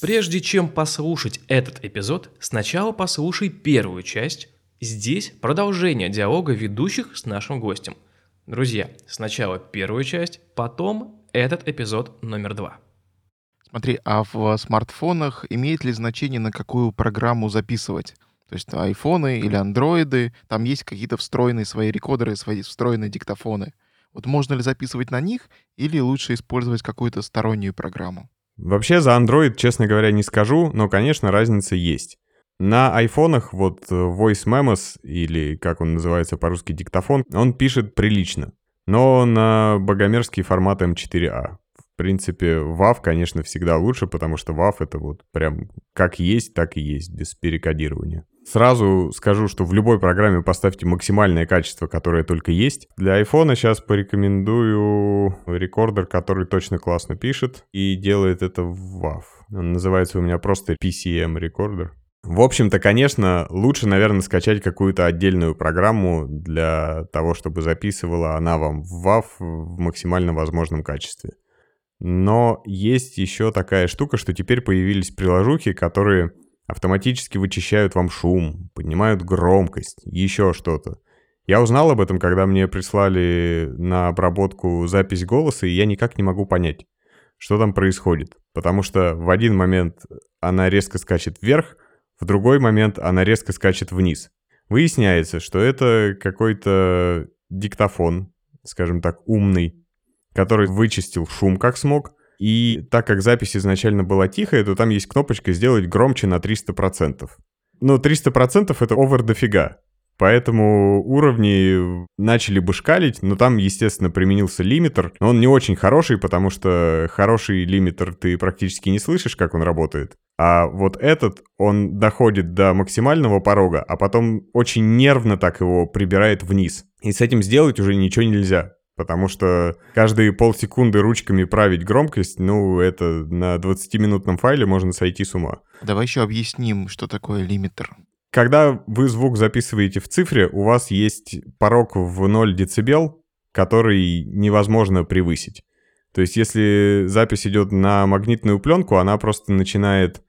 Прежде чем послушать этот эпизод, сначала послушай первую часть. Здесь продолжение диалога ведущих с нашим гостем. Друзья, сначала первую часть, потом этот эпизод номер два. Смотри, а в смартфонах имеет ли значение, на какую программу записывать? То есть айфоны или андроиды, там есть какие-то встроенные свои рекордеры, свои встроенные диктофоны. Вот можно ли записывать на них или лучше использовать какую-то стороннюю программу? Вообще за Android, честно говоря, не скажу, но, конечно, разница есть. На айфонах вот э, Voice Memos, или как он называется по-русски диктофон, он пишет прилично. Но на богомерзкий формат M4A. В принципе, WAV, конечно, всегда лучше, потому что WAV это вот прям как есть, так и есть, без перекодирования. Сразу скажу, что в любой программе поставьте максимальное качество, которое только есть. Для iPhone сейчас порекомендую рекордер, который точно классно пишет и делает это в WAV. Он называется у меня просто PCM рекордер. В общем-то, конечно, лучше, наверное, скачать какую-то отдельную программу для того, чтобы записывала она вам в WAV в максимально возможном качестве. Но есть еще такая штука, что теперь появились приложухи, которые автоматически вычищают вам шум, поднимают громкость, еще что-то. Я узнал об этом, когда мне прислали на обработку запись голоса, и я никак не могу понять, что там происходит. Потому что в один момент она резко скачет вверх, в другой момент она резко скачет вниз. Выясняется, что это какой-то диктофон, скажем так, умный, который вычистил шум как смог, и так как запись изначально была тихая, то там есть кнопочка «Сделать громче на 300%». Но 300% это овер дофига. Поэтому уровни начали бы шкалить, но там, естественно, применился лимитер. Но он не очень хороший, потому что хороший лимитер ты практически не слышишь, как он работает. А вот этот, он доходит до максимального порога, а потом очень нервно так его прибирает вниз. И с этим сделать уже ничего нельзя. Потому что каждые полсекунды ручками править громкость, ну, это на 20-минутном файле можно сойти с ума. Давай еще объясним, что такое лимитер. Когда вы звук записываете в цифре, у вас есть порог в 0 дБ, который невозможно превысить. То есть если запись идет на магнитную пленку, она просто начинает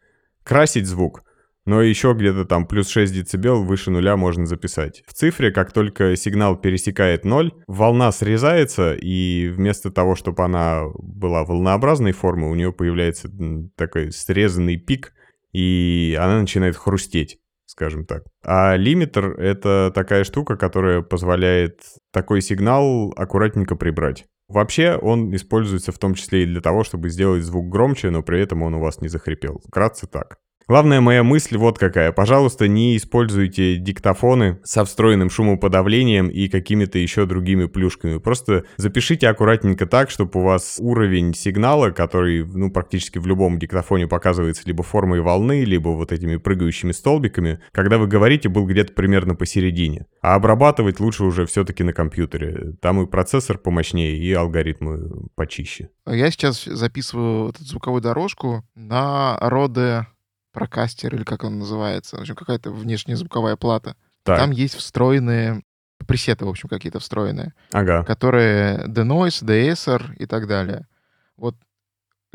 красить звук, но еще где-то там плюс 6 дБ выше нуля можно записать. В цифре, как только сигнал пересекает ноль, волна срезается, и вместо того, чтобы она была волнообразной формы, у нее появляется такой срезанный пик, и она начинает хрустеть скажем так. А лимитер — это такая штука, которая позволяет такой сигнал аккуратненько прибрать. Вообще он используется в том числе и для того, чтобы сделать звук громче, но при этом он у вас не захрипел. Вкратце так. Главная моя мысль вот какая. Пожалуйста, не используйте диктофоны со встроенным шумоподавлением и какими-то еще другими плюшками. Просто запишите аккуратненько так, чтобы у вас уровень сигнала, который ну, практически в любом диктофоне показывается либо формой волны, либо вот этими прыгающими столбиками, когда вы говорите, был где-то примерно посередине. А обрабатывать лучше уже все-таки на компьютере. Там и процессор помощнее, и алгоритмы почище. Я сейчас записываю эту звуковую дорожку на роде прокастер или как он называется, в общем, какая-то внешняя звуковая плата. Так. Там есть встроенные пресеты, в общем, какие-то встроенные, ага. которые denoise, deesser и так далее. Вот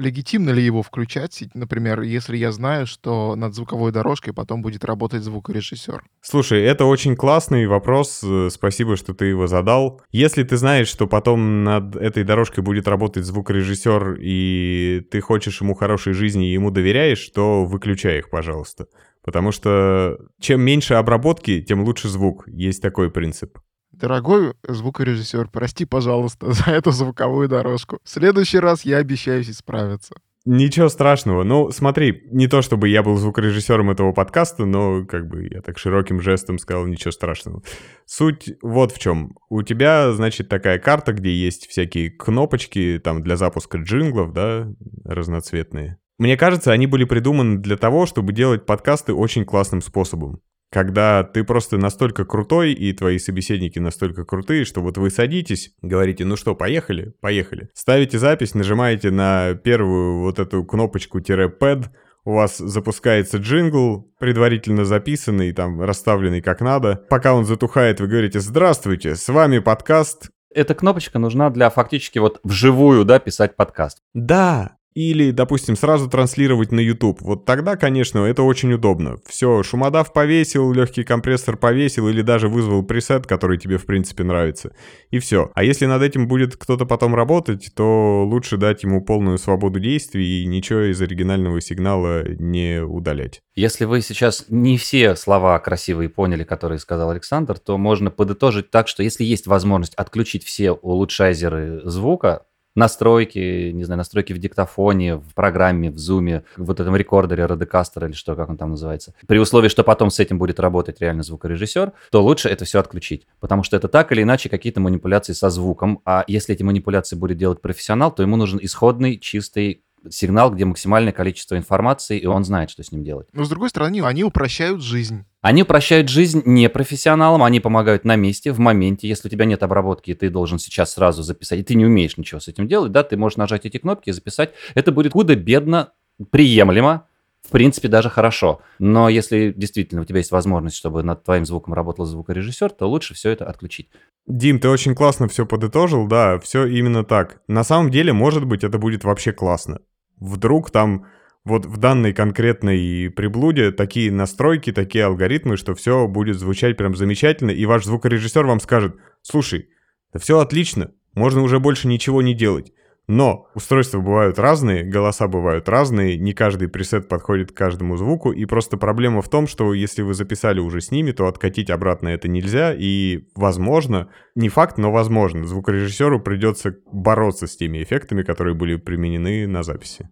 легитимно ли его включать, например, если я знаю, что над звуковой дорожкой потом будет работать звукорежиссер? Слушай, это очень классный вопрос, э, спасибо, что ты его задал. Если ты знаешь, что потом над этой дорожкой будет работать звукорежиссер, и ты хочешь ему хорошей жизни и ему доверяешь, то выключай их, пожалуйста. Потому что чем меньше обработки, тем лучше звук. Есть такой принцип. Дорогой звукорежиссер, прости, пожалуйста, за эту звуковую дорожку. В следующий раз я обещаюсь исправиться. Ничего страшного. Ну, смотри, не то чтобы я был звукорежиссером этого подкаста, но как бы я так широким жестом сказал ничего страшного. Суть вот в чем. У тебя, значит, такая карта, где есть всякие кнопочки там для запуска джинглов, да, разноцветные. Мне кажется, они были придуманы для того, чтобы делать подкасты очень классным способом когда ты просто настолько крутой, и твои собеседники настолько крутые, что вот вы садитесь, говорите, ну что, поехали? Поехали. Ставите запись, нажимаете на первую вот эту кнопочку-пэд, у вас запускается джингл, предварительно записанный, там, расставленный как надо. Пока он затухает, вы говорите «Здравствуйте, с вами подкаст». Эта кнопочка нужна для фактически вот вживую, да, писать подкаст. Да, или, допустим, сразу транслировать на YouTube. Вот тогда, конечно, это очень удобно. Все, шумодав повесил, легкий компрессор повесил или даже вызвал пресет, который тебе, в принципе, нравится. И все. А если над этим будет кто-то потом работать, то лучше дать ему полную свободу действий и ничего из оригинального сигнала не удалять. Если вы сейчас не все слова красивые поняли, которые сказал Александр, то можно подытожить так, что если есть возможность отключить все улучшайзеры звука, настройки, не знаю, настройки в диктофоне, в программе, в зуме, в вот этом рекордере, родекастер или что, как он там называется. При условии, что потом с этим будет работать реально звукорежиссер, то лучше это все отключить. Потому что это так или иначе какие-то манипуляции со звуком. А если эти манипуляции будет делать профессионал, то ему нужен исходный, чистый сигнал, где максимальное количество информации, и он знает, что с ним делать. Но, с другой стороны, они упрощают жизнь. Они упрощают жизнь не профессионалам, они помогают на месте, в моменте. Если у тебя нет обработки, и ты должен сейчас сразу записать, и ты не умеешь ничего с этим делать, да, ты можешь нажать эти кнопки и записать. Это будет худо-бедно, приемлемо, в принципе, даже хорошо. Но если действительно у тебя есть возможность, чтобы над твоим звуком работал звукорежиссер, то лучше все это отключить. Дим, ты очень классно все подытожил, да, все именно так. На самом деле, может быть, это будет вообще классно. Вдруг там вот в данной конкретной приблуде такие настройки, такие алгоритмы, что все будет звучать прям замечательно, и ваш звукорежиссер вам скажет, слушай, да все отлично, можно уже больше ничего не делать. Но устройства бывают разные, голоса бывают разные, не каждый пресет подходит к каждому звуку, и просто проблема в том, что если вы записали уже с ними, то откатить обратно это нельзя, и возможно, не факт, но возможно, звукорежиссеру придется бороться с теми эффектами, которые были применены на записи.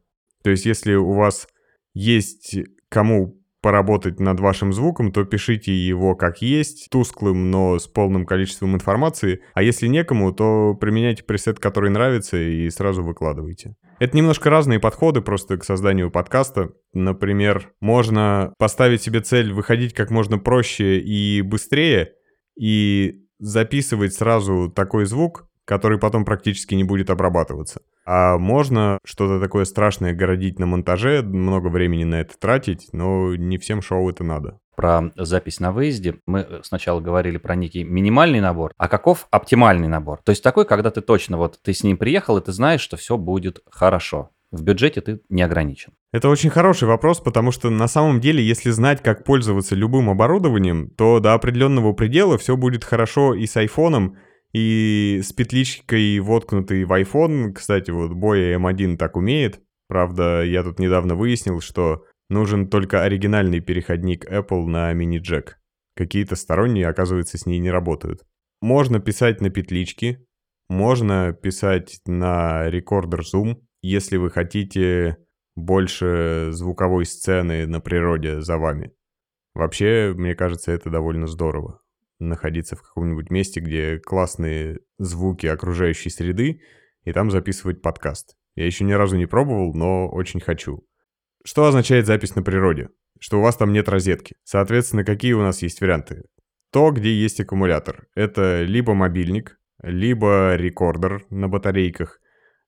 То есть если у вас есть кому поработать над вашим звуком, то пишите его как есть, тусклым, но с полным количеством информации. А если некому, то применяйте пресет, который нравится, и сразу выкладывайте. Это немножко разные подходы просто к созданию подкаста. Например, можно поставить себе цель выходить как можно проще и быстрее, и записывать сразу такой звук, который потом практически не будет обрабатываться. А можно что-то такое страшное городить на монтаже, много времени на это тратить, но не всем шоу это надо. Про запись на выезде мы сначала говорили про некий минимальный набор, а каков оптимальный набор? То есть такой, когда ты точно вот ты с ним приехал, и ты знаешь, что все будет хорошо. В бюджете ты не ограничен. Это очень хороший вопрос, потому что на самом деле, если знать, как пользоваться любым оборудованием, то до определенного предела все будет хорошо и с айфоном, и с петличкой воткнутый в iPhone. Кстати, вот Боя M1 так умеет. Правда, я тут недавно выяснил, что нужен только оригинальный переходник Apple на мини-джек. Какие-то сторонние, оказывается, с ней не работают. Можно писать на петличке, можно писать на рекордер Zoom, если вы хотите больше звуковой сцены на природе за вами. Вообще, мне кажется, это довольно здорово находиться в каком-нибудь месте, где классные звуки окружающей среды, и там записывать подкаст. Я еще ни разу не пробовал, но очень хочу. Что означает запись на природе? Что у вас там нет розетки. Соответственно, какие у нас есть варианты? То, где есть аккумулятор. Это либо мобильник, либо рекордер на батарейках,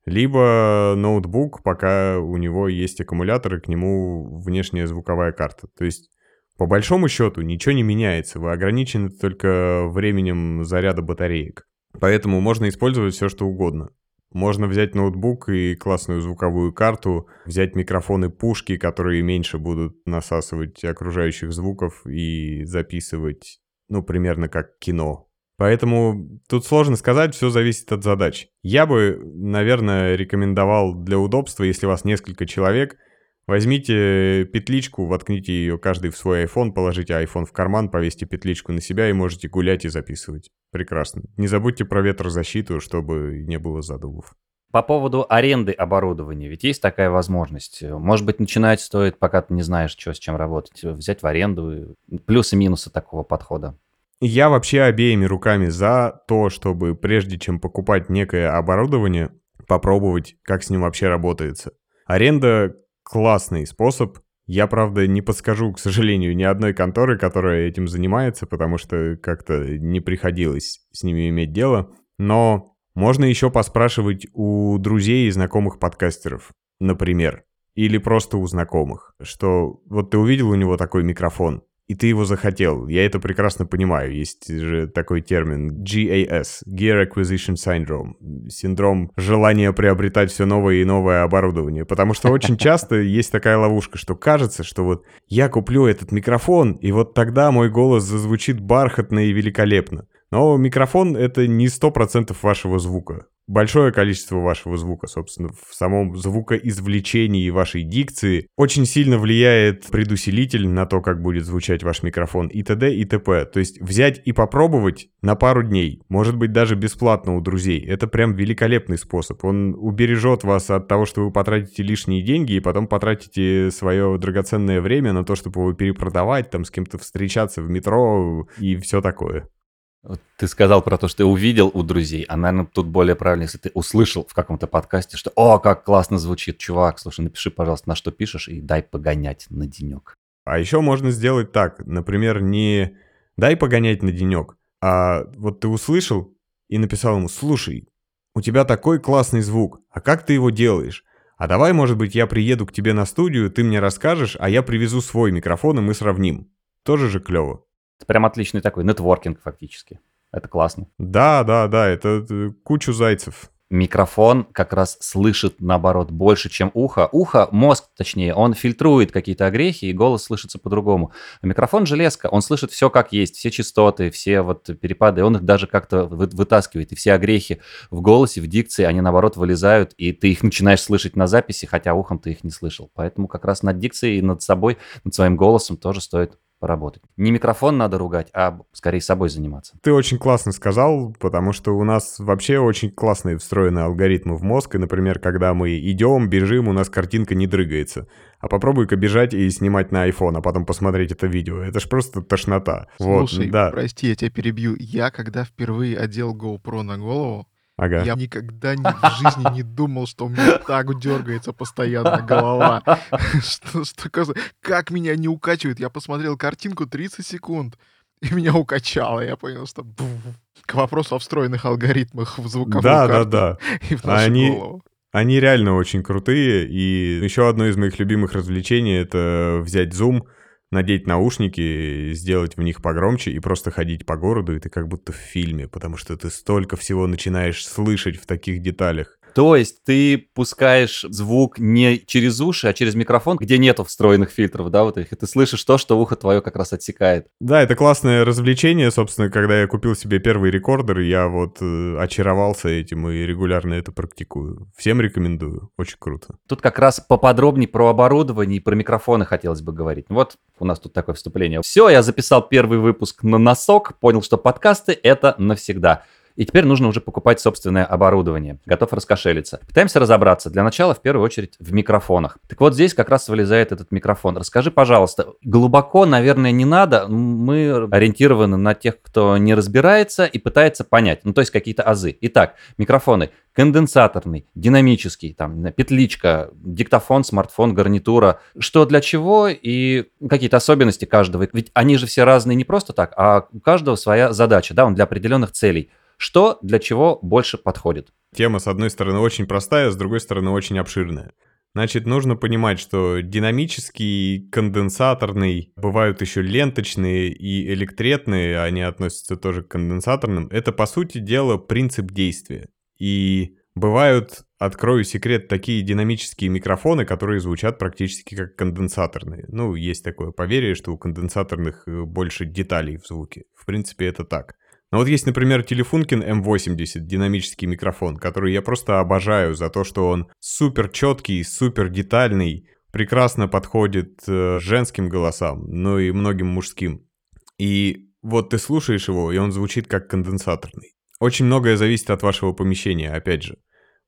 либо ноутбук, пока у него есть аккумулятор и к нему внешняя звуковая карта. То есть по большому счету ничего не меняется, вы ограничены только временем заряда батареек. Поэтому можно использовать все, что угодно. Можно взять ноутбук и классную звуковую карту, взять микрофоны пушки, которые меньше будут насасывать окружающих звуков и записывать, ну, примерно как кино. Поэтому тут сложно сказать, все зависит от задач. Я бы, наверное, рекомендовал для удобства, если у вас несколько человек – Возьмите петличку, воткните ее каждый в свой iPhone, положите iPhone в карман, повесьте петличку на себя и можете гулять и записывать. Прекрасно. Не забудьте про ветрозащиту, чтобы не было задувов. По поводу аренды оборудования, ведь есть такая возможность. Может быть, начинать стоит, пока ты не знаешь, что с чем работать, взять в аренду. Плюсы и минусы такого подхода. Я вообще обеими руками за то, чтобы прежде чем покупать некое оборудование, попробовать, как с ним вообще работается. Аренда классный способ. Я, правда, не подскажу, к сожалению, ни одной конторы, которая этим занимается, потому что как-то не приходилось с ними иметь дело. Но можно еще поспрашивать у друзей и знакомых подкастеров, например. Или просто у знакомых, что вот ты увидел у него такой микрофон, и ты его захотел. Я это прекрасно понимаю. Есть же такой термин GAS, Gear Acquisition Syndrome, синдром желания приобретать все новое и новое оборудование. Потому что очень часто есть такая ловушка, что кажется, что вот я куплю этот микрофон, и вот тогда мой голос зазвучит бархатно и великолепно. Но микрофон — это не 100% вашего звука большое количество вашего звука, собственно, в самом звукоизвлечении вашей дикции очень сильно влияет предусилитель на то, как будет звучать ваш микрофон и т.д. и т.п. То есть взять и попробовать на пару дней, может быть даже бесплатно у друзей, это прям великолепный способ. Он убережет вас от того, что вы потратите лишние деньги и потом потратите свое драгоценное время на то, чтобы его перепродавать, там с кем-то встречаться в метро и все такое. Вот ты сказал про то, что ты увидел у друзей, а, наверное, тут более правильно, если ты услышал в каком-то подкасте, что «О, как классно звучит, чувак, слушай, напиши, пожалуйста, на что пишешь, и дай погонять на денек». А еще можно сделать так, например, не «дай погонять на денек», а вот ты услышал и написал ему «Слушай, у тебя такой классный звук, а как ты его делаешь? А давай, может быть, я приеду к тебе на студию, ты мне расскажешь, а я привезу свой микрофон, и мы сравним». Тоже же клево. Это прям отличный такой нетворкинг фактически. Это классно. Да, да, да, это кучу зайцев. Микрофон как раз слышит, наоборот, больше, чем ухо. Ухо, мозг, точнее, он фильтрует какие-то огрехи, и голос слышится по-другому. А микрофон железка, он слышит все как есть, все частоты, все вот перепады, он их даже как-то вытаскивает. И все огрехи в голосе, в дикции, они, наоборот, вылезают, и ты их начинаешь слышать на записи, хотя ухом ты их не слышал. Поэтому как раз над дикцией и над собой, над своим голосом тоже стоит поработать. Не микрофон надо ругать, а скорее собой заниматься. Ты очень классно сказал, потому что у нас вообще очень классные встроенные алгоритмы в мозг, и, например, когда мы идем, бежим, у нас картинка не дрыгается. А попробуй-ка бежать и снимать на iPhone, а потом посмотреть это видео. Это ж просто тошнота. Слушай, вот, да. прости, я тебя перебью. Я, когда впервые одел GoPro на голову, Ага. Я никогда ни, в жизни не думал, что у меня так дергается постоянно голова. Что, что, как меня не укачивает? Я посмотрел картинку 30 секунд, и меня укачало. Я понял, что к вопросу о встроенных алгоритмах в звуковую да, карту да, да. и в нашу Они... голову. Они реально очень крутые, и еще одно из моих любимых развлечений — это взять Zoom — надеть наушники, сделать в них погромче и просто ходить по городу, и ты как будто в фильме, потому что ты столько всего начинаешь слышать в таких деталях. То есть ты пускаешь звук не через уши, а через микрофон, где нету встроенных фильтров, да, вот их, и ты слышишь то, что ухо твое как раз отсекает. Да, это классное развлечение, собственно, когда я купил себе первый рекордер, я вот э, очаровался этим и регулярно это практикую. Всем рекомендую, очень круто. Тут как раз поподробнее про оборудование и про микрофоны хотелось бы говорить. Вот у нас тут такое вступление. Все, я записал первый выпуск на носок, понял, что подкасты — это навсегда. И теперь нужно уже покупать собственное оборудование. Готов раскошелиться. Пытаемся разобраться. Для начала, в первую очередь, в микрофонах. Так вот, здесь как раз вылезает этот микрофон. Расскажи, пожалуйста, глубоко, наверное, не надо. Мы ориентированы на тех, кто не разбирается и пытается понять. Ну, то есть какие-то азы. Итак, микрофоны. Конденсаторный, динамический, там, петличка, диктофон, смартфон, гарнитура. Что для чего и какие-то особенности каждого. Ведь они же все разные не просто так, а у каждого своя задача, да, он для определенных целей. Что для чего больше подходит? Тема, с одной стороны, очень простая, с другой стороны, очень обширная. Значит, нужно понимать, что динамический, конденсаторный, бывают еще ленточные и электретные, они относятся тоже к конденсаторным. Это, по сути дела, принцип действия. И бывают, открою секрет, такие динамические микрофоны, которые звучат практически как конденсаторные. Ну, есть такое поверье, что у конденсаторных э, больше деталей в звуке. В принципе, это так. Но вот есть, например, Телефункин M80, динамический микрофон, который я просто обожаю за то, что он супер четкий, супер детальный, прекрасно подходит э, женским голосам, но и многим мужским. И вот ты слушаешь его, и он звучит как конденсаторный. Очень многое зависит от вашего помещения, опять же.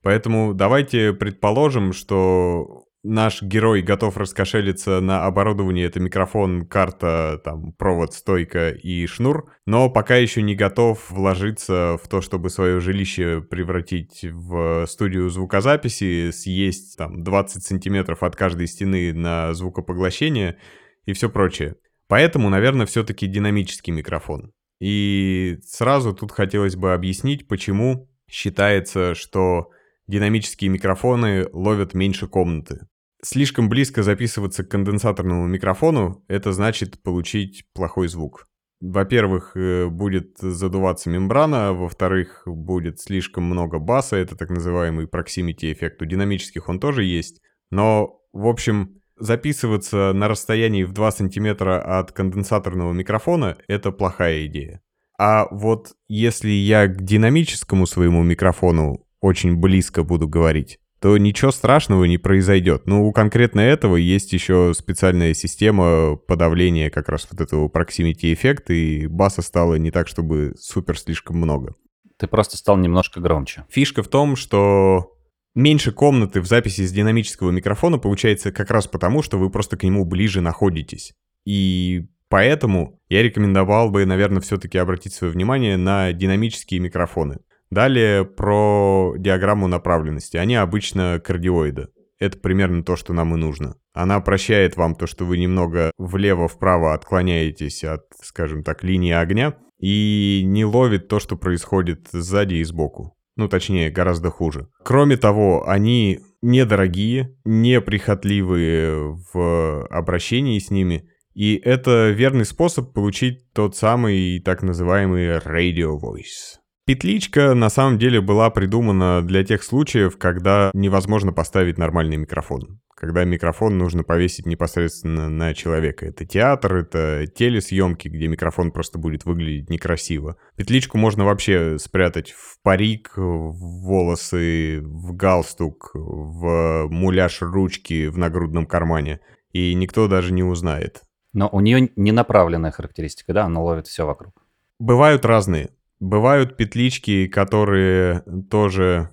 Поэтому давайте предположим, что наш герой готов раскошелиться на оборудование, это микрофон, карта, там, провод, стойка и шнур, но пока еще не готов вложиться в то, чтобы свое жилище превратить в студию звукозаписи, съесть там 20 сантиметров от каждой стены на звукопоглощение и все прочее. Поэтому, наверное, все-таки динамический микрофон. И сразу тут хотелось бы объяснить, почему считается, что динамические микрофоны ловят меньше комнаты. Слишком близко записываться к конденсаторному микрофону, это значит получить плохой звук. Во-первых, э, будет задуваться мембрана, во-вторых, будет слишком много баса, это так называемый proximity эффект. У динамических он тоже есть, но, в общем, записываться на расстоянии в 2 сантиметра от конденсаторного микрофона — это плохая идея. А вот если я к динамическому своему микрофону очень близко буду говорить, то ничего страшного не произойдет. Ну, у конкретно этого есть еще специальная система подавления как раз вот этого proximity эффекта, и баса стало не так, чтобы супер слишком много. Ты просто стал немножко громче. Фишка в том, что меньше комнаты в записи с динамического микрофона получается как раз потому, что вы просто к нему ближе находитесь. И поэтому я рекомендовал бы, наверное, все-таки обратить свое внимание на динамические микрофоны. Далее про диаграмму направленности. Они обычно кардиоиды. Это примерно то, что нам и нужно. Она прощает вам то, что вы немного влево-вправо отклоняетесь от, скажем так, линии огня, и не ловит то, что происходит сзади и сбоку. Ну, точнее, гораздо хуже. Кроме того, они недорогие, неприхотливые в обращении с ними, и это верный способ получить тот самый так называемый radio voice. Петличка на самом деле была придумана для тех случаев, когда невозможно поставить нормальный микрофон. Когда микрофон нужно повесить непосредственно на человека. Это театр, это телесъемки, где микрофон просто будет выглядеть некрасиво. Петличку можно вообще спрятать в парик, в волосы, в галстук, в муляж ручки в нагрудном кармане. И никто даже не узнает. Но у нее не направленная характеристика, да? Она ловит все вокруг. Бывают разные. Бывают петлички, которые тоже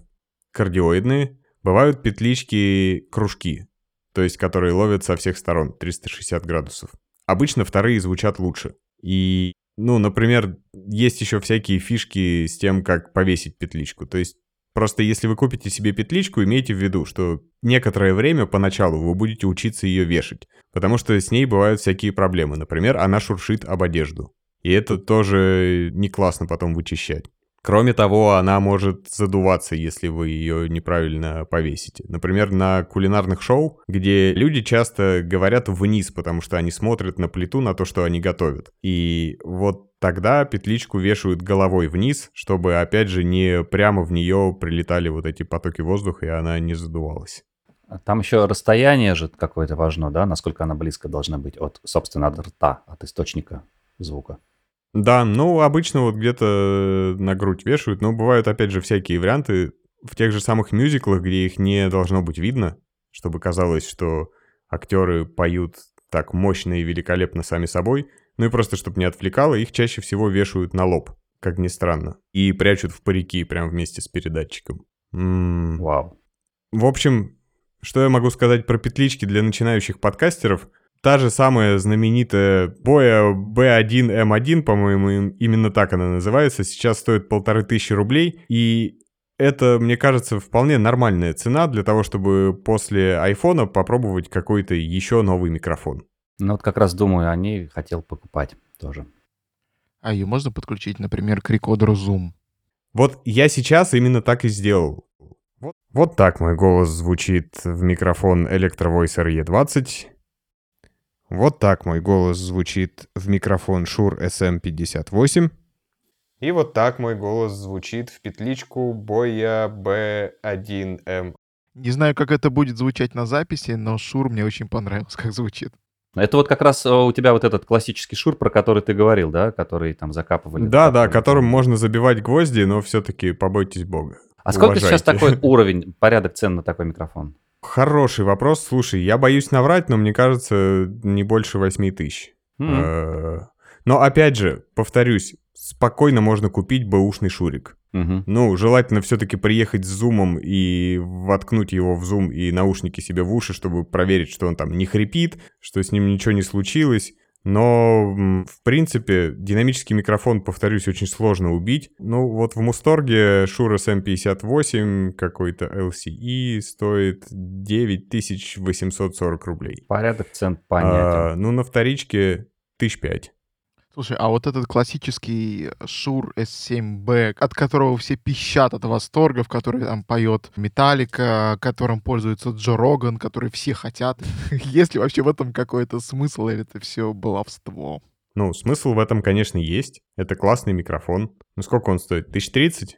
кардиоидные. Бывают петлички-кружки, то есть которые ловят со всех сторон 360 градусов. Обычно вторые звучат лучше. И, ну, например, есть еще всякие фишки с тем, как повесить петличку. То есть Просто если вы купите себе петличку, имейте в виду, что некоторое время поначалу вы будете учиться ее вешать, потому что с ней бывают всякие проблемы. Например, она шуршит об одежду. И это тоже не классно потом вычищать. Кроме того, она может задуваться, если вы ее неправильно повесите. Например, на кулинарных шоу, где люди часто говорят вниз, потому что они смотрят на плиту, на то, что они готовят. И вот тогда петличку вешают головой вниз, чтобы, опять же, не прямо в нее прилетали вот эти потоки воздуха, и она не задувалась. Там еще расстояние же какое-то важно, да, насколько она близко должна быть от, собственно, от рта, от источника звука. Да, ну, обычно вот где-то на грудь вешают, но бывают, опять же, всякие варианты в тех же самых мюзиклах, где их не должно быть видно, чтобы казалось, что актеры поют так мощно и великолепно сами собой, ну и просто, чтобы не отвлекало, их чаще всего вешают на лоб, как ни странно, и прячут в парики прямо вместе с передатчиком. М-м. Вау. В общем, что я могу сказать про петлички для начинающих подкастеров — Та же самая знаменитая боя B1M1, по-моему, именно так она называется, сейчас стоит полторы тысячи рублей, и это, мне кажется, вполне нормальная цена для того, чтобы после айфона попробовать какой-то еще новый микрофон. Ну вот как раз думаю, о ней хотел покупать тоже. А ее можно подключить, например, к рекодеру Zoom? Вот я сейчас именно так и сделал. Вот, вот так мой голос звучит в микрофон Electro Voice RE20. Вот так мой голос звучит в микрофон Shure SM58. И вот так мой голос звучит в петличку Boya B1M. Не знаю, как это будет звучать на записи, но Шур мне очень понравился, как звучит. Это вот как раз э, у тебя вот этот классический шур, про который ты говорил, да, который там закапывали. Да, да, которым можно забивать гвозди, но все-таки побойтесь бога. А сколько сейчас такой уровень, порядок цен на такой микрофон? Хороший вопрос. Слушай, я боюсь наврать, но мне кажется, не больше 8 тысяч. Mm-hmm. Но опять же, повторюсь, спокойно можно купить бэушный шурик. Угу. Ну, желательно все-таки приехать с зумом и воткнуть его в зум и наушники себе в уши, чтобы проверить, что он там не хрипит, что с ним ничего не случилось. Но, в принципе, динамический микрофон, повторюсь, очень сложно убить. Ну, вот в Мусторге Shure SM58 какой-то LCE стоит 9840 рублей. Порядок цен понятен. А, ну, на вторичке тысяч пять. Слушай, а вот этот классический Shure S7B, от которого все пищат от восторга, в который там поет Металлика, которым пользуется Джо Роган, который все хотят. Есть ли вообще в этом какой-то смысл или это все баловство? Ну, смысл в этом, конечно, есть. Это классный микрофон. Ну, сколько он стоит? 1030?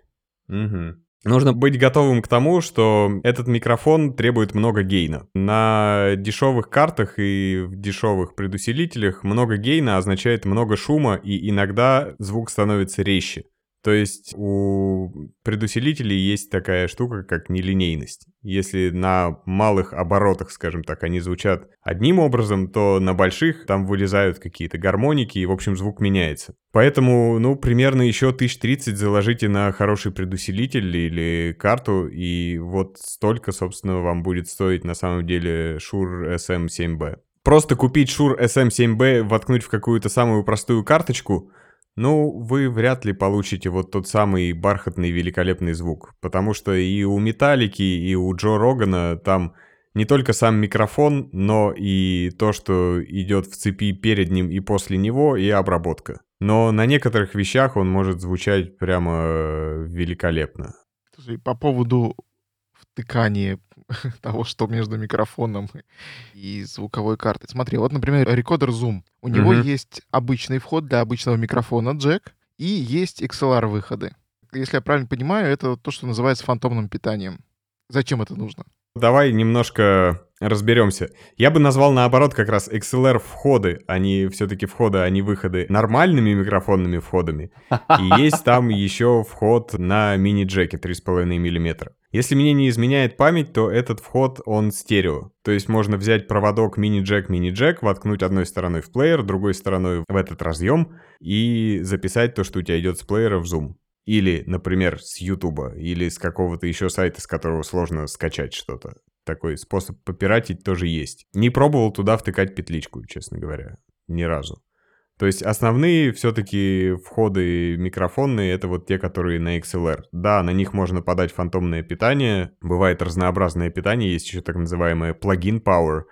Угу. Нужно быть готовым к тому, что этот микрофон требует много гейна. На дешевых картах и в дешевых предусилителях много гейна означает много шума, и иногда звук становится резче. То есть у предусилителей есть такая штука, как нелинейность. Если на малых оборотах, скажем так, они звучат одним образом, то на больших там вылезают какие-то гармоники, и, в общем, звук меняется. Поэтому, ну, примерно еще 1030 заложите на хороший предусилитель или карту, и вот столько, собственно, вам будет стоить на самом деле Shure SM7B. Просто купить Shure SM7B, воткнуть в какую-то самую простую карточку — ну, вы вряд ли получите вот тот самый бархатный великолепный звук, потому что и у Металлики, и у Джо Рогана там не только сам микрофон, но и то, что идет в цепи перед ним и после него, и обработка. Но на некоторых вещах он может звучать прямо э, великолепно. По поводу втыкания того, что между микрофоном и звуковой картой. Смотри, вот, например, рекордер Zoom. У mm-hmm. него есть обычный вход для обычного микрофона, джек, и есть XLR-выходы. Если я правильно понимаю, это то, что называется фантомным питанием. Зачем это нужно? Давай немножко разберемся. Я бы назвал наоборот как раз XLR входы, они все-таки входы, а не выходы, нормальными микрофонными входами. И есть там еще вход на мини-джеке 3,5 мм. Если мне не изменяет память, то этот вход, он стерео. То есть можно взять проводок мини-джек, мини-джек, воткнуть одной стороной в плеер, другой стороной в этот разъем и записать то, что у тебя идет с плеера в Zoom. Или, например, с Ютуба, или с какого-то еще сайта, с которого сложно скачать что-то. Такой способ попиратить тоже есть. Не пробовал туда втыкать петличку, честно говоря. Ни разу. То есть основные все-таки входы микрофонные это вот те, которые на XLR. Да, на них можно подать фантомное питание. Бывает разнообразное питание, есть еще так называемое плагин Power.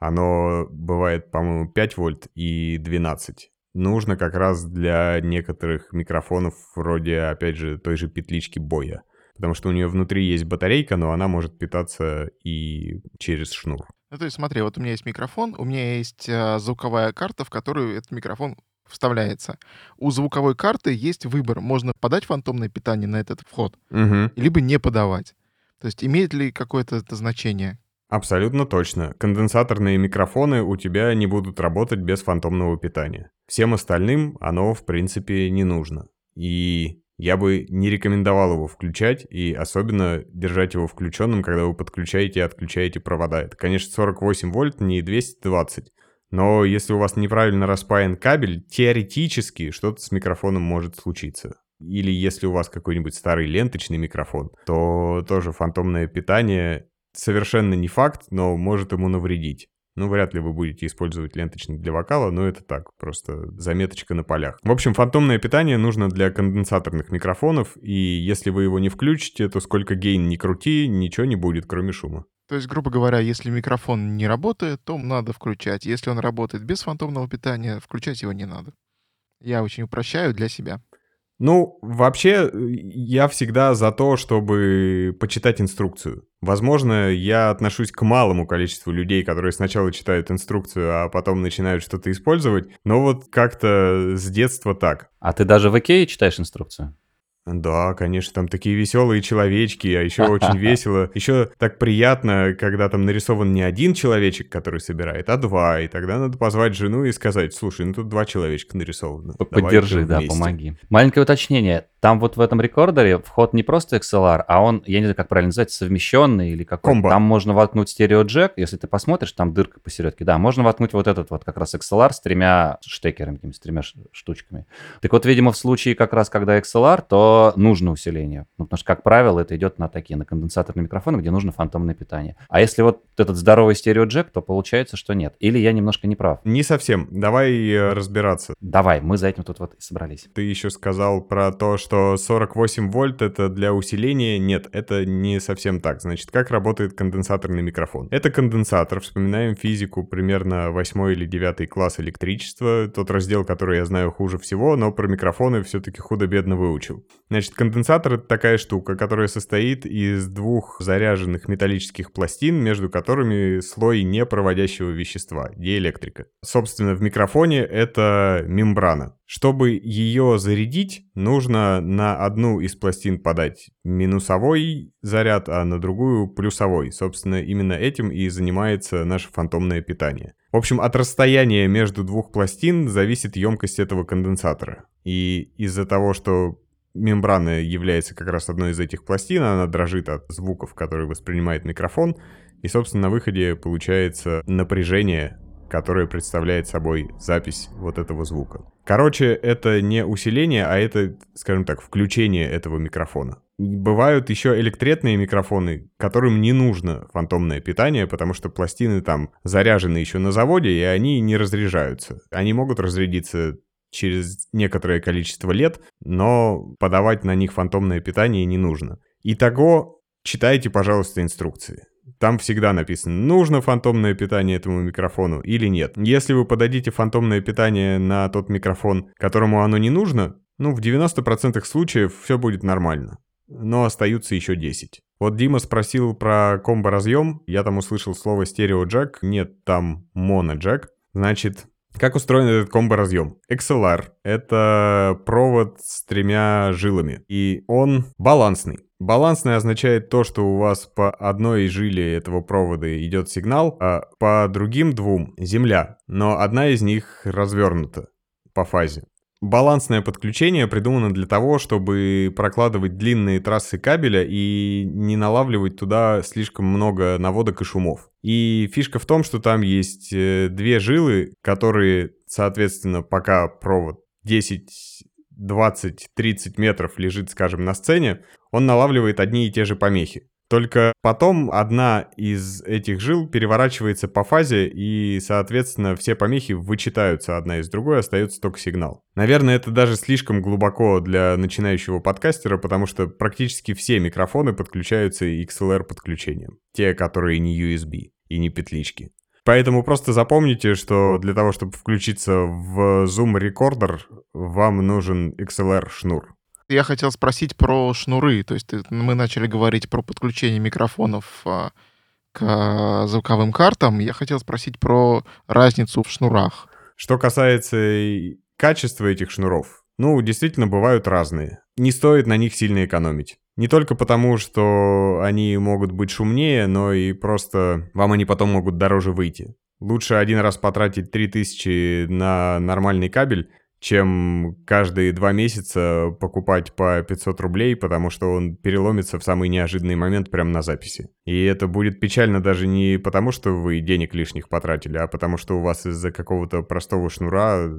Оно бывает, по-моему, 5 вольт и 12 нужно как раз для некоторых микрофонов вроде, опять же, той же петлички боя. Потому что у нее внутри есть батарейка, но она может питаться и через шнур. Ну, то есть смотри, вот у меня есть микрофон, у меня есть э, звуковая карта, в которую этот микрофон вставляется. У звуковой карты есть выбор. Можно подать фантомное питание на этот вход, угу. либо не подавать. То есть имеет ли какое-то это значение? Абсолютно точно. Конденсаторные микрофоны у тебя не будут работать без фантомного питания. Всем остальным оно, в принципе, не нужно. И я бы не рекомендовал его включать, и особенно держать его включенным, когда вы подключаете и отключаете провода. Это, конечно, 48 вольт, не 220. Но если у вас неправильно распаян кабель, теоретически что-то с микрофоном может случиться. Или если у вас какой-нибудь старый ленточный микрофон, то тоже фантомное питание совершенно не факт, но может ему навредить. Ну, вряд ли вы будете использовать ленточник для вокала, но это так, просто заметочка на полях. В общем, фантомное питание нужно для конденсаторных микрофонов, и если вы его не включите, то сколько гейн не крути, ничего не будет, кроме шума. То есть, грубо говоря, если микрофон не работает, то надо включать. Если он работает без фантомного питания, включать его не надо. Я очень упрощаю для себя. Ну, вообще, я всегда за то, чтобы почитать инструкцию. Возможно, я отношусь к малому количеству людей, которые сначала читают инструкцию, а потом начинают что-то использовать, но вот как-то с детства так. А ты даже в Икее читаешь инструкцию? Да, конечно, там такие веселые человечки, а еще очень весело. Еще так приятно, когда там нарисован не один человечек, который собирает, а два. И тогда надо позвать жену и сказать, слушай, ну тут два человечка нарисованы. Поддержи, да, помоги. Маленькое уточнение. Там вот в этом рекордере вход не просто XLR, а он, я не знаю, как правильно называется, совмещенный или какой Комбо. Там можно воткнуть стереоджек, если ты посмотришь, там дырка посередке. Да, можно воткнуть вот этот вот как раз XLR с тремя штекерами, с тремя штучками. Так вот, видимо, в случае как раз, когда XLR, то что нужно усиление. Ну, потому что, как правило, это идет на такие, на конденсаторные микрофоны, где нужно фантомное питание. А если вот этот здоровый стереоджек, то получается, что нет. Или я немножко не прав. Не совсем. Давай э, разбираться. Давай, мы за этим тут вот и собрались. Ты еще сказал про то, что 48 вольт это для усиления. Нет, это не совсем так. Значит, как работает конденсаторный микрофон? Это конденсатор, вспоминаем физику примерно 8 или 9 класс электричества, тот раздел, который я знаю хуже всего, но про микрофоны все-таки худо-бедно выучил. Значит, конденсатор — это такая штука, которая состоит из двух заряженных металлических пластин, между которыми слой непроводящего вещества, диэлектрика. Собственно, в микрофоне это мембрана. Чтобы ее зарядить, нужно на одну из пластин подать минусовой заряд, а на другую плюсовой. Собственно, именно этим и занимается наше фантомное питание. В общем, от расстояния между двух пластин зависит емкость этого конденсатора. И из-за того, что мембрана является как раз одной из этих пластин, она дрожит от звуков, которые воспринимает микрофон, и, собственно, на выходе получается напряжение которое представляет собой запись вот этого звука. Короче, это не усиление, а это, скажем так, включение этого микрофона. Бывают еще электретные микрофоны, которым не нужно фантомное питание, потому что пластины там заряжены еще на заводе, и они не разряжаются. Они могут разрядиться через некоторое количество лет, но подавать на них фантомное питание не нужно. Итого, читайте, пожалуйста, инструкции. Там всегда написано, нужно фантомное питание этому микрофону или нет. Если вы подадите фантомное питание на тот микрофон, которому оно не нужно, ну, в 90% случаев все будет нормально. Но остаются еще 10. Вот Дима спросил про комбо-разъем, я там услышал слово стерео-джек, нет, там моно-джек. Значит, как устроен этот комбо-разъем? XLR — это провод с тремя жилами, и он балансный. Балансный означает то, что у вас по одной жиле этого провода идет сигнал, а по другим двум — земля, но одна из них развернута по фазе. Балансное подключение придумано для того, чтобы прокладывать длинные трассы кабеля и не налавливать туда слишком много наводок и шумов. И фишка в том, что там есть э, две жилы, которые, соответственно, пока провод 10 20-30 метров лежит, скажем, на сцене, он налавливает одни и те же помехи. Только потом одна из этих жил переворачивается по фазе, и, соответственно, все помехи вычитаются одна из другой, остается только сигнал. Наверное, это даже слишком глубоко для начинающего подкастера, потому что практически все микрофоны подключаются XLR подключением. Те, которые не USB и не петлички. Поэтому просто запомните, что для того, чтобы включиться в Zoom Recorder, вам нужен XLR шнур. Я хотел спросить про шнуры. То есть мы начали говорить про подключение микрофонов а, к звуковым картам. Я хотел спросить про разницу в шнурах. Что касается качества этих шнуров, ну, действительно, бывают разные. Не стоит на них сильно экономить. Не только потому, что они могут быть шумнее, но и просто вам они потом могут дороже выйти. Лучше один раз потратить 3000 на нормальный кабель, чем каждые два месяца покупать по 500 рублей, потому что он переломится в самый неожиданный момент прямо на записи. И это будет печально даже не потому, что вы денег лишних потратили, а потому что у вас из-за какого-то простого шнура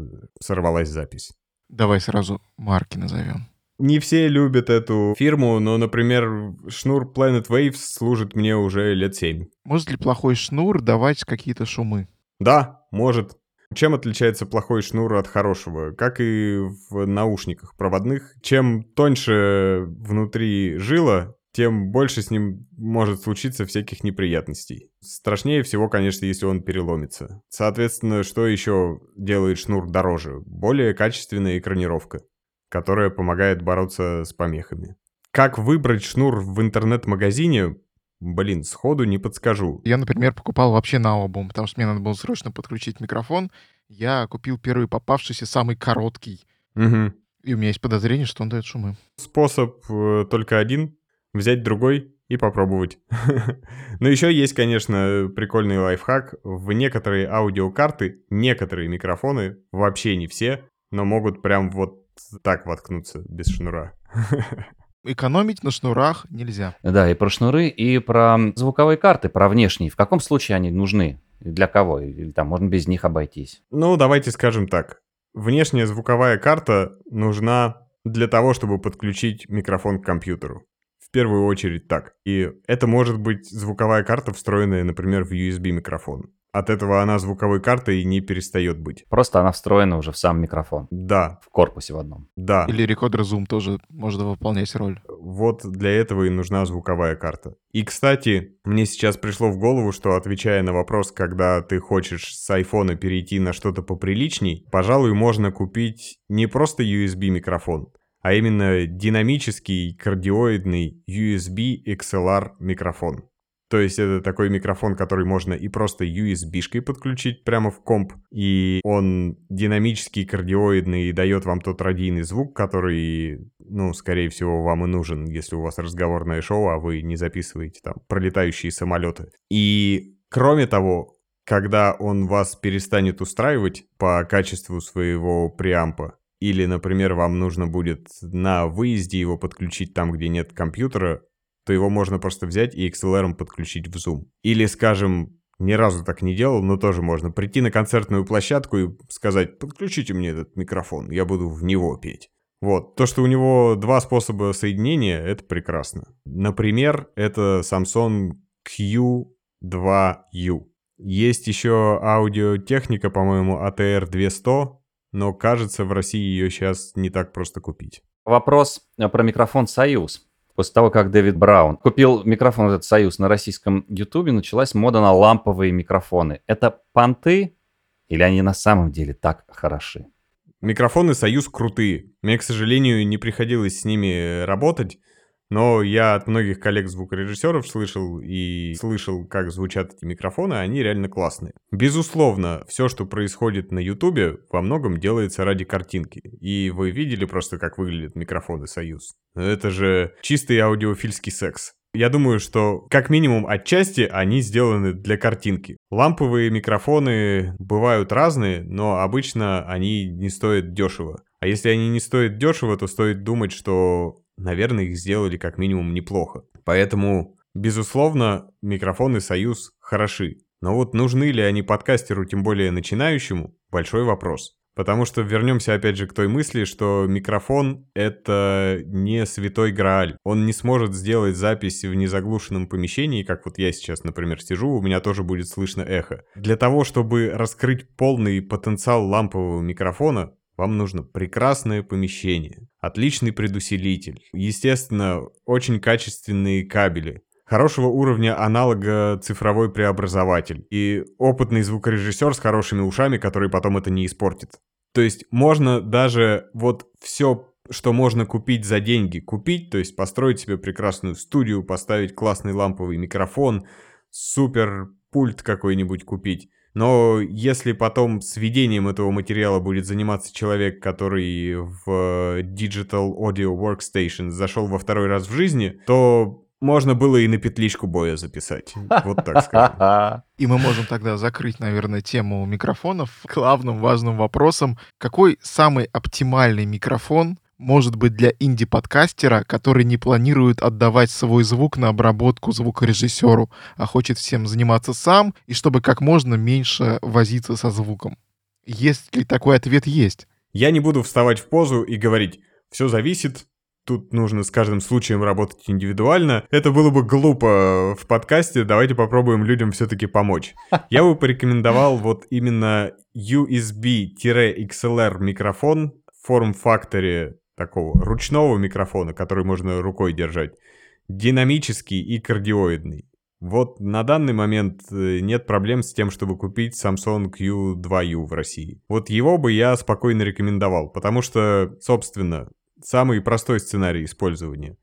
сорвалась запись. Давай сразу марки назовем. Не все любят эту фирму, но, например, шнур Planet Waves служит мне уже лет 7. Может ли плохой шнур давать какие-то шумы? Да, может. Чем отличается плохой шнур от хорошего? Как и в наушниках проводных, чем тоньше внутри жила, тем больше с ним может случиться всяких неприятностей. Страшнее всего, конечно, если он переломится. Соответственно, что еще делает шнур дороже? Более качественная экранировка, которая помогает бороться с помехами. Как выбрать шнур в интернет-магазине? Блин, сходу не подскажу. Я, например, покупал вообще на обум, потому что мне надо было срочно подключить микрофон. Я купил первый попавшийся, самый короткий. Угу. И у меня есть подозрение, что он дает шумы. Способ э, только один. Взять другой и попробовать. Но еще есть, конечно, прикольный лайфхак. В некоторые аудиокарты, некоторые микрофоны, вообще не все, но могут прям вот так воткнуться без шнура. экономить на шнурах нельзя. Да, и про шнуры, и про звуковые карты, про внешние. В каком случае они нужны? Для кого? Или там можно без них обойтись? Ну, давайте скажем так. Внешняя звуковая карта нужна для того, чтобы подключить микрофон к компьютеру. В первую очередь так. И это может быть звуковая карта, встроенная, например, в USB микрофон. От этого она звуковой картой не перестает быть. Просто она встроена уже в сам микрофон. Да, В корпусе в одном. да. Или рекордер Zoom тоже может выполнять роль. Вот для этого и нужна звуковая карта. И, кстати, мне сейчас пришло в голову, что отвечая на вопрос, когда ты хочешь с айфона перейти на что-то поприличней, пожалуй, можно купить не просто USB микрофон, а именно динамический кардиоидный USB XLR микрофон. То есть это такой микрофон, который можно и просто USB-шкой подключить прямо в комп, и он динамический, кардиоидный и дает вам тот радийный звук, который, ну, скорее всего, вам и нужен, если у вас разговорное шоу, а вы не записываете там пролетающие самолеты. И кроме того, когда он вас перестанет устраивать по качеству своего преампа, или, например, вам нужно будет на выезде его подключить там, где нет компьютера, то его можно просто взять и XLR подключить в Zoom. Или, скажем, ни разу так не делал, но тоже можно прийти на концертную площадку и сказать, подключите мне этот микрофон, я буду в него петь. Вот, то, что у него два способа соединения, это прекрасно. Например, это Samsung Q2U. Есть еще аудиотехника, по-моему, ATR 200, но кажется, в России ее сейчас не так просто купить. Вопрос э, про микрофон «Союз». После того, как Дэвид Браун купил микрофон этот «Союз» на российском ютубе, началась мода на ламповые микрофоны. Это понты или они на самом деле так хороши? Микрофоны «Союз» крутые. Мне, к сожалению, не приходилось с ними работать, но я от многих коллег-звукорежиссеров слышал и слышал, как звучат эти микрофоны, они реально классные. Безусловно, все, что происходит на Ютубе, во многом делается ради картинки. И вы видели просто, как выглядят микрофоны «Союз». Это же чистый аудиофильский секс. Я думаю, что как минимум отчасти они сделаны для картинки. Ламповые микрофоны бывают разные, но обычно они не стоят дешево. А если они не стоят дешево, то стоит думать, что, наверное, их сделали как минимум неплохо. Поэтому, безусловно, микрофоны «Союз» хороши. Но вот нужны ли они подкастеру, тем более начинающему, большой вопрос. Потому что вернемся опять же к той мысли, что микрофон — это не святой грааль. Он не сможет сделать запись в незаглушенном помещении, как вот я сейчас, например, сижу, у меня тоже будет слышно эхо. Для того, чтобы раскрыть полный потенциал лампового микрофона, вам нужно прекрасное помещение, отличный предусилитель, естественно, очень качественные кабели, хорошего уровня аналога цифровой преобразователь и опытный звукорежиссер с хорошими ушами, который потом это не испортит. То есть можно даже вот все, что можно купить за деньги, купить, то есть построить себе прекрасную студию, поставить классный ламповый микрофон, супер пульт какой-нибудь купить. Но если потом сведением этого материала будет заниматься человек, который в Digital Audio Workstation зашел во второй раз в жизни, то можно было и на петличку боя записать. Вот так скажем. И мы можем тогда закрыть, наверное, тему микрофонов главным важным вопросом. Какой самый оптимальный микрофон может быть для инди-подкастера, который не планирует отдавать свой звук на обработку звукорежиссеру, а хочет всем заниматься сам, и чтобы как можно меньше возиться со звуком? Есть ли такой ответ есть? Я не буду вставать в позу и говорить, все зависит, тут нужно с каждым случаем работать индивидуально. Это было бы глупо в подкасте, давайте попробуем людям все-таки помочь. Я бы порекомендовал вот именно USB-XLR микрофон в форм-факторе такого ручного микрофона, который можно рукой держать, динамический и кардиоидный. Вот на данный момент э, нет проблем с тем, чтобы купить Samsung Q2U в России. Вот его бы я спокойно рекомендовал, потому что, собственно, самый простой сценарий использования.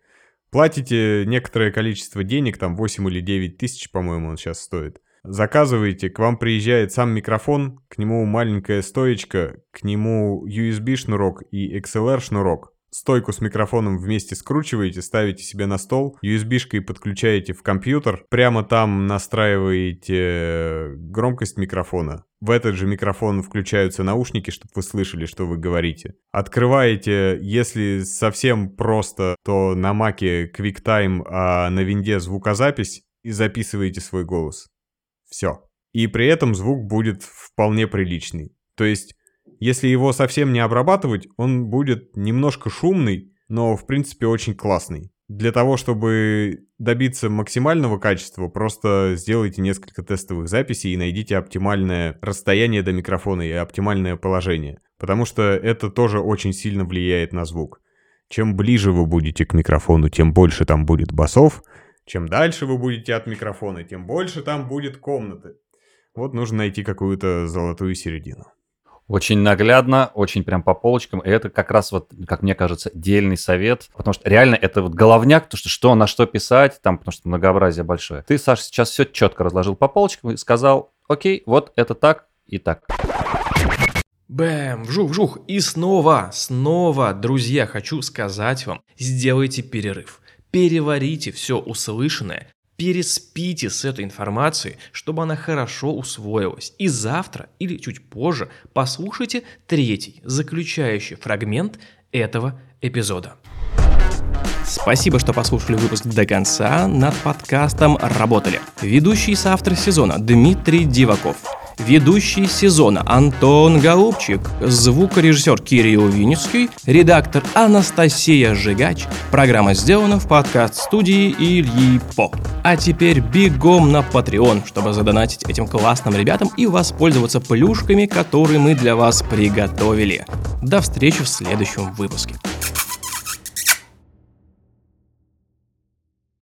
Платите некоторое количество денег, там 8 или 9 тысяч, по-моему, он сейчас стоит. Заказываете, к вам приезжает сам микрофон, к нему маленькая стоечка, к нему USB-шнурок и XLR-шнурок. Стойку с микрофоном вместе скручиваете, ставите себе на стол, USB-шкой подключаете в компьютер, прямо там настраиваете громкость микрофона. В этот же микрофон включаются наушники, чтобы вы слышали, что вы говорите. Открываете, если совсем просто, то на маке QuickTime, а на винде звукозапись и записываете свой голос. Все. И при этом звук будет вполне приличный. То есть если его совсем не обрабатывать, он будет немножко шумный, но в принципе очень классный. Для того, чтобы добиться максимального качества, просто сделайте несколько тестовых записей и найдите оптимальное расстояние до микрофона и оптимальное положение. Потому что это тоже очень сильно влияет на звук. Чем ближе вы будете к микрофону, тем больше там будет басов. Чем дальше вы будете от микрофона, тем больше там будет комнаты. Вот нужно найти какую-то золотую середину. Очень наглядно, очень прям по полочкам. И это как раз вот, как мне кажется, дельный совет. Потому что реально это вот головняк, то, что, что на что писать, там, потому что многообразие большое. Ты, Саш, сейчас все четко разложил по полочкам и сказал, окей, вот это так и так. Бэм, вжух-вжух. И снова, снова, друзья, хочу сказать вам, сделайте перерыв. Переварите все услышанное, переспите с этой информацией, чтобы она хорошо усвоилась. И завтра или чуть позже послушайте третий, заключающий фрагмент этого эпизода. Спасибо, что послушали выпуск до конца. Над подкастом работали ведущий соавтор сезона Дмитрий Диваков, ведущий сезона Антон Голубчик, звукорежиссер Кирилл Винницкий, редактор Анастасия Жигач. Программа сделана в подкаст-студии Ильи По. А теперь бегом на Patreon, чтобы задонатить этим классным ребятам и воспользоваться плюшками, которые мы для вас приготовили. До встречи в следующем выпуске.